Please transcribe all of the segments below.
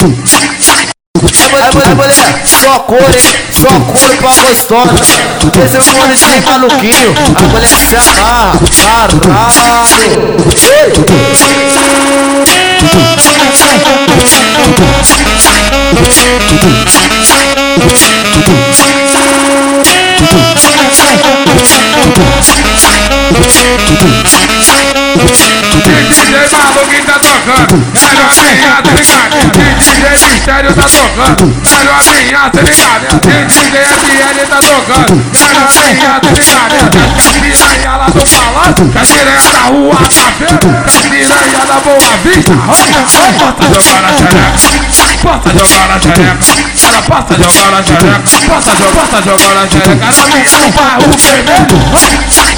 Aí mulher, mulher, só cor, hein? Só couro pra gostosa. Esse é o de maluquinho. A mulher se amarra, caralho. DJ maluquinho tá tocando, é novinha, tá ligado? DJ Mistério tá tocando, é novinha, tá ligado? DJ FL tá tocando, é novinha, tá ligado? As piranha lá do palácio, as piranha da rua feira, com as piranha da Boa Vista. Bota jogar na xereca, bota jogar na xereca. Ela passa jogar na xereca, passa jogar, passa jogar na xereca. Novinha no bairro vermelho,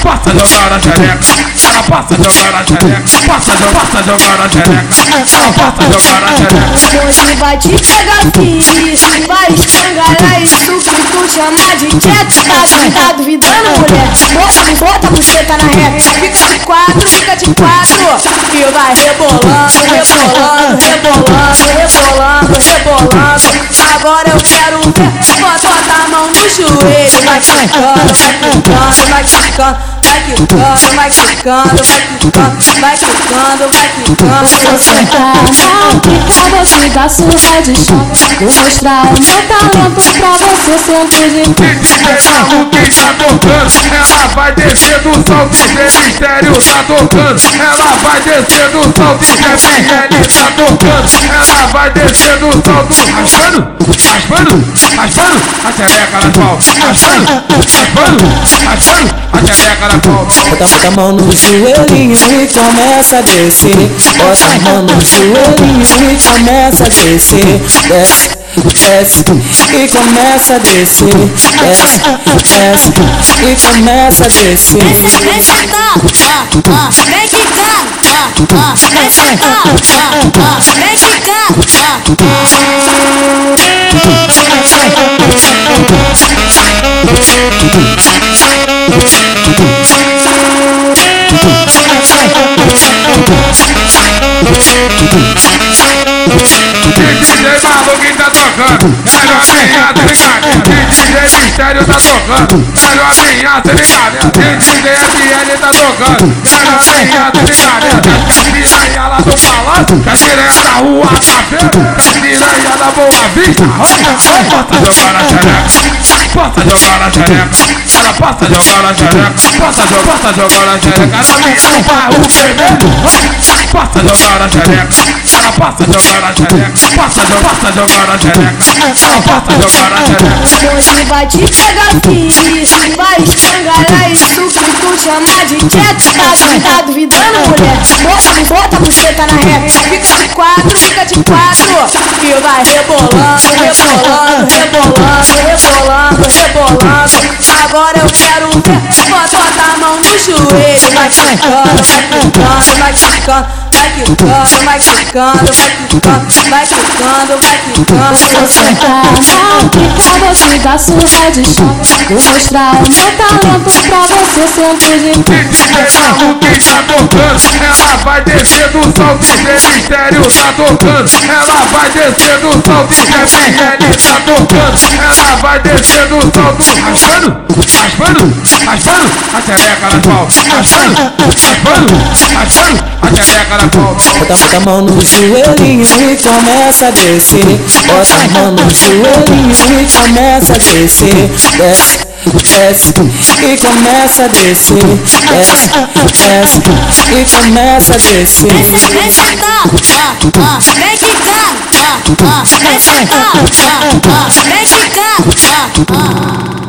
passa jogar na xereca. Ela passa jogar na xereca, passa jogar, passa jogar na xereca. Ela passa jogar na xereca. Hoje vai te pegar filho, vai escangalhar isso que tu chama de quieto. Tá, tá duvidando, mulher? Bota, bota a buceta na reta. Fica de quatro, fica de quatro. E vai rebolando, rebolando, rebolando, rebolando, rebolando. Agora eu quero ver. Bota, bota a mão no joelho, vai quicando, vai quicando, vai quicando. Vai quicando, vai quicando, vai quicando, vai quicando, vai quicando. Você sentar na pica, vou te dar surra de choque Vou mostrar o meu talento pra você sentir de DJ maluquinho tá tocando, ela vai descer do salto, DJ Mistério tá tocando, ela vai descer do salto, DJ FL tá tocando, ela vai descer do salto, raspando, raspando, raspando, a xereca na pau, raspando, raspando, raspando, a xereca na pau. Bota, bota a mão no joelhinho e começa a descer. Bota a mão no joelhinho e começa a descer. Desce, desce e começa a descer. Desce, desce e começa a descer. Vem, vem sentar, ah, ah, vem quicar, ah, ah, vem sentar, ah, vem quicar, DJ maluquinho tá tocando, é novinha, tá ligado? DJ Mistério tá tocando, é novinha, tá ligado? DJ FL tá tocando, é novinha, tá ligado? Com as piranha lá do palácio, com as piranha da rua da as piranha da Boa Vista. Bota jogar na xereca, bota jogar na xereca. Ela passa jogar na xereca, passa jogar, passa na xereca. Novinha no bairro vermelho, passa jogar na xereca. Ela passa jogar na xereca, passa jogar, passa na xereca. Ela passa jogar na xereca. Hoje vai te pegar filho, vai escangalhar isso que tu chama de quieto. Tá, tá duvidando, mulher? Bota, bota a buceta na reta. Fica de quatro, fica de quatro. E vai rebolando, rebolando, rebolando, rebolando, rebolando. Agora eu quero ver. Bota, bota a mão no joelho, vai quicando, vai quicando, vai quicando. Vai quicando, vai quicando, vai quicando, vai quicando, vai quicando. Vou sentar te dar surra de choque Vou mostrar o meu talento pra você sentir de DJ maluquinho tá tocando, vai salto, DJ Mistério tá tocando, ela vai descer do salto, DJ FL tá tocando, ela vai descer do salto, raspando, raspando, raspando, a xereca na pau, raspando, raspando, raspando, a xereca na pau. Bota, bota a mão no joelhinho e começa a descer. Bota a mão no joelhinho e começa a descer. Desce, desce e começa a descer. Desce, desce e começa a descer. Vem, vem sentar, ah, ah, vem quicar, ah, ah, vem sentar, ah, ah, vem quicar, ah, ah.